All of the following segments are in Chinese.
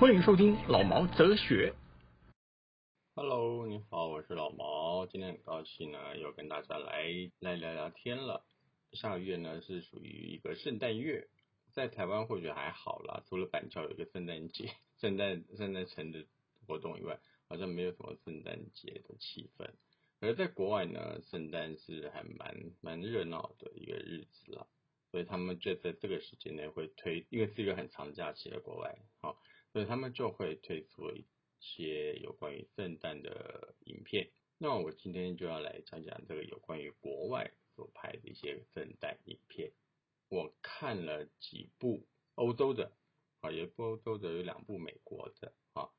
欢迎收听老毛哲学。Hello，你好，我是老毛。今天很高兴呢，又跟大家来来聊聊天了。下个月呢是属于一个圣诞月，在台湾或许还好啦，除了板桥有一个圣诞节、圣诞圣诞城的活动以外，好像没有什么圣诞节的气氛。而在国外呢，圣诞是还蛮蛮热闹的一个日子啦，所以他们就在这个时间内会推，因为是一个很长假期在国外，好、所以他们就会推出一些有关于圣诞的影片。那我今天就要来讲讲这个有关于国外所拍的一些圣诞影片。我看了几部欧洲的，啊，有一部欧洲的，有两部美国的，啊，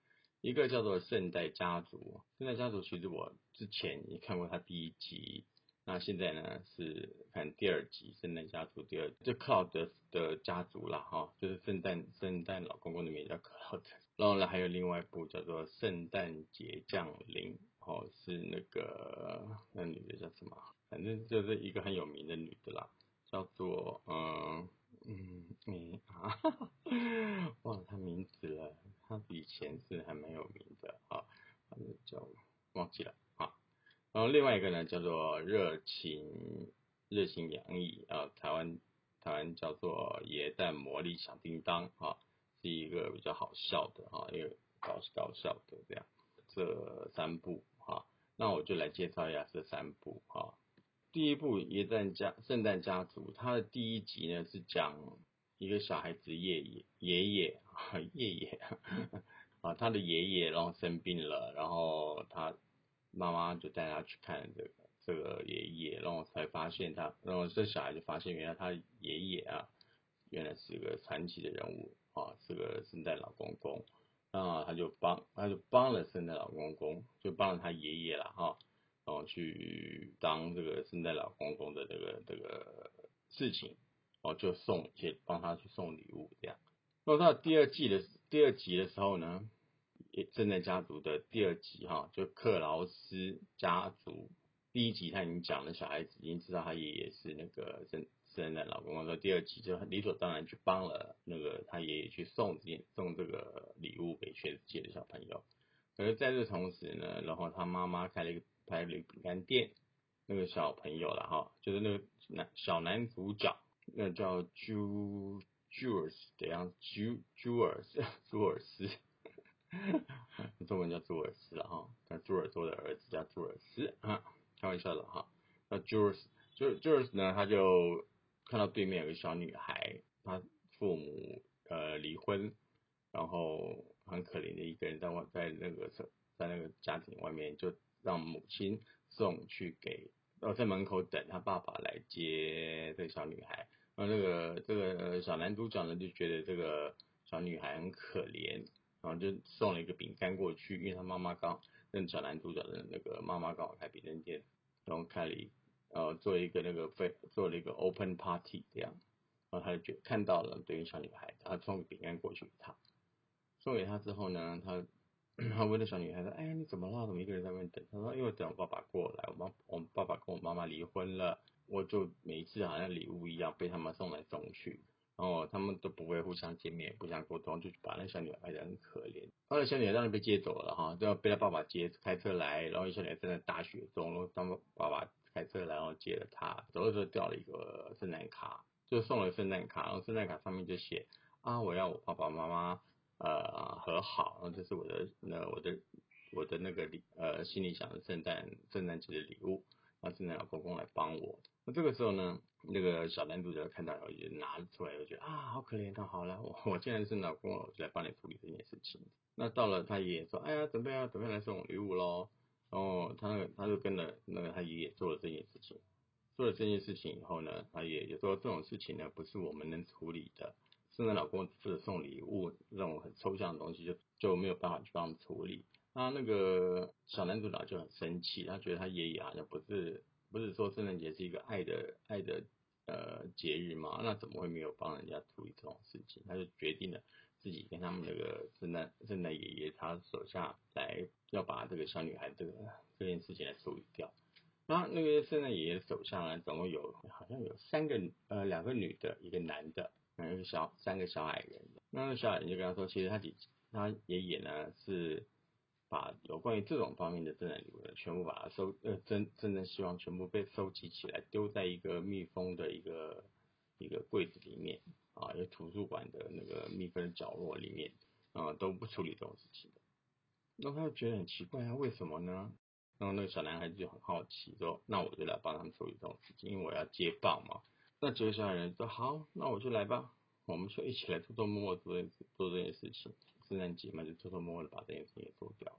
一个叫做《圣诞家族》。《圣诞家族》其实我之前也看过它第一集，那现在呢是看第二集《圣诞家族》第二，就克劳德的家族啦，哈、就是圣诞圣诞老公公的名叫克劳德。然后呢，还有另外一部叫做《圣诞节降临》，哦，是那个那女的叫什么？反正就是一个很有名的女的啦，叫做嗯嗯嗯啊，忘了她名字了。她以前是还蛮有名的啊，反正叫忘记了啊。然后另外一个呢叫做热情热情洋溢啊，台湾台湾叫做椰蛋魔力小叮当啊，是一个比较好笑的啊，一个搞搞笑的这样。这三部啊，那我就来介绍一下这三部啊。第一部《耶诞家圣诞家族》，它的第一集呢是讲一个小孩子爷爷爷爷 爷爷 啊，他的爷爷然后生病了，然后他妈妈就带他去看这个这个爷爷，然后才发现他，然后这小孩就发现原来他爷爷啊，原来是个传奇的人物啊，是个圣诞老公公。那他就帮，他就帮了圣诞老公公，就帮了他爷爷了哈，然后去当这个圣诞老公公的这个这个事情，然后就送一些帮他去送礼物这样。那到第二季的第二集的时候呢，圣诞家族的第二集哈，就克劳斯家族。第一集他已经讲了，小孩子已经知道他爷爷是那个圣圣诞老公公，说第二集就很理所当然去帮了那个他爷爷去送这送这个礼物给全世界的小朋友。可是在这同时呢，然后他妈妈开了一个开了一个饼干店，那个小朋友了哈，就是那个男小男主角，那叫 Ju Jules 的样子，Ju Jules 朱尔斯，中文叫朱尔斯了哈，那朱尔多的儿子叫朱尔斯啊。开玩笑的哈，那 Jules Jules 呢，他就看到对面有个小女孩，她父母呃离婚，然后很可怜的一个人在外在那个在那个家庭外面，就让母亲送去给呃在门口等他爸爸来接这个小女孩，然后那个这个小男主角呢就觉得这个小女孩很可怜，然后就送了一个饼干过去，因为他妈妈刚。认识男主角的那个妈妈刚好开饼干店，然后开了呃做一个那个非做了一个 open party 这样，然后他就觉看到了对于小女孩，他送饼干过去给她，送给她之后呢，他 他问那小女孩说，哎呀你怎么了？怎么一个人在外面等？他说因为等我爸爸过来，我妈我爸爸跟我妈妈离婚了，我就每一次好像礼物一样被他们送来送去。哦他们都不会互相见面，互相沟通，就把那小女孩拍得很可怜。后来小女孩当然被接走了哈，就要被他爸爸接开车来，然后小女孩站在大雪中，然后他们爸爸开车来，然后接了她。走的时候掉了一个圣诞卡，就送了圣诞卡，然后圣诞卡上面就写啊，我要我爸爸妈妈呃和好，然后这是我的那我的我的那个礼呃心里想的圣诞圣诞节的礼物，让圣诞老公公来帮我。那这个时候呢，那个小男主角看到以后拿出来，就觉得啊，好可怜，他好了，我我既然是老公，我就来帮你处理这件事情。那到了他爷爷说，哎呀，准备要准备来送我礼物喽。然后他那个他就跟了那个他爷爷做了这件事情，做了这件事情以后呢，他爷爷说这种事情呢不是我们能处理的，圣诞老公负责送礼物这种很抽象的东西，就就没有办法去帮他们处理。那那个小男主角就很生气，他觉得他爷爷好像不是不是说圣诞节是一个爱的爱的呃节日嘛，那怎么会没有帮人家处理这种事情？他就决定了自己跟他们那个圣诞圣诞爷爷他手下来要把这个小女孩这个这件事情来处理掉。那那个圣诞爷爷手下呢，总共有好像有三个呃两个女的，一个男的。一个小三个小矮人，那个小矮人就跟他说，其实他姐他爷爷呢是把有关于这种方面的圣诞礼物呢，全部把它收呃真真正希望全部被收集起来，丢在一个密封的一个一个柜子里面啊，有图书馆的那个密封角落里面啊，都不处理这种事情的。那他就觉得很奇怪啊，为什么呢？然后那个小男孩就很好奇说，那我就来帮他们处理这种事情，因为我要接棒嘛。那几个小人说好，那我就来吧，我们就一起来偷偷摸摸做做这件事情。圣诞节嘛，就偷偷摸摸的把这件事情做掉。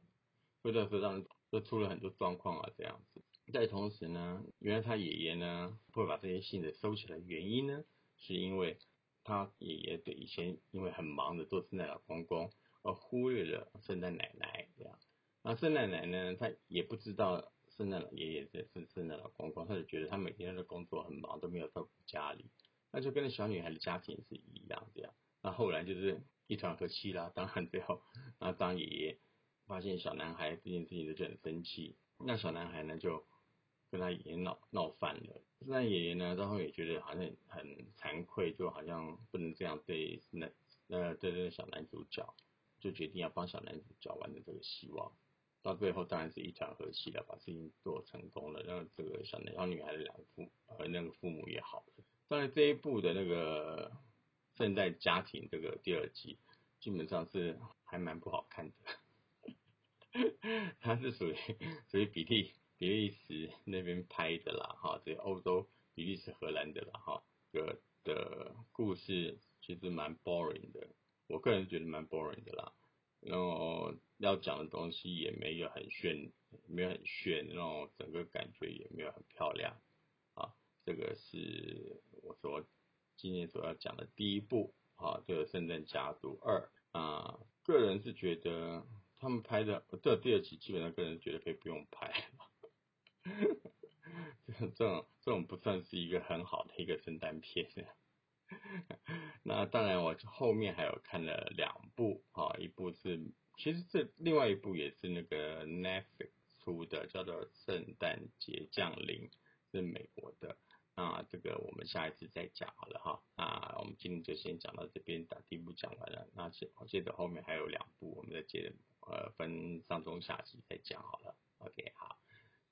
做掉之后，让就出了很多状况啊，这样子。在同时呢，原来他爷爷呢会把这些信子收起来，原因呢是因为他爷爷对以前因为很忙的做圣诞老公公，而忽略了圣诞奶奶这样。那圣诞奶奶呢，她也不知道。圣诞老爷爷在是圣诞老公公，她就觉得他每天的工作很忙，都没有照顾家里，那就跟那小女孩的家庭是一样这样。那后来就是一团和气啦。当然最后，那当爷爷发现小男孩这件事情就很生气，那小男孩呢就跟他爷爷闹闹翻了。那爷爷呢，到后也觉得好像很惭愧，就好像不能这样对那呃对这个小男主角，就决定要帮小男主角完成这个希望。到最后当然是一团和气了，把事情做成功了，让这个小男小女孩的两父和那个父母也好了。当然这一部的那个正在家庭这个第二集基本上是还蛮不好看的，它是属于属于比利比利时那边拍的啦，哈，这欧洲比利时荷兰的啦，哈，个的故事其实蛮 boring 的，我个人觉得蛮 boring 的啦。然后要讲的东西也没有很炫，没有很炫，然后整个感觉也没有很漂亮啊。这个是我说今年所要讲的第一部啊，这个《圣诞家族二》啊。个人是觉得他们拍的这第二集基本上个人觉得可以不用拍，这种这种不算是一个很好的一个圣诞片。那当然，我后面还有看了两部啊，一部是其实这另外一部也是那个 Netflix 出的，叫做《圣诞节降临》，是美国的。那这个我们下一次再讲好了哈。那我们今天就先讲到这边，把第一部讲完了。那接接着后面还有两部，我们再接着呃分上中下集再讲好了。OK，好，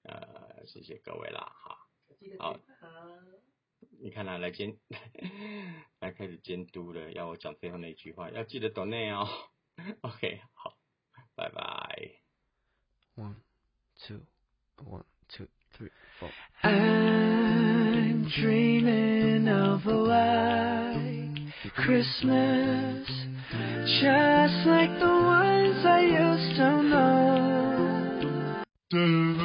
呃，谢谢各位啦，哈，好。你看他来监，来开始监督了，要我讲最后那句话，要记得懂内哦。OK，好，拜拜。One, two, one, two, three, four. Christmas, just like the ones I used to know. bells,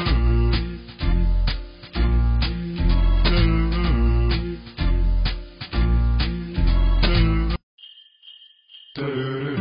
jingle bells,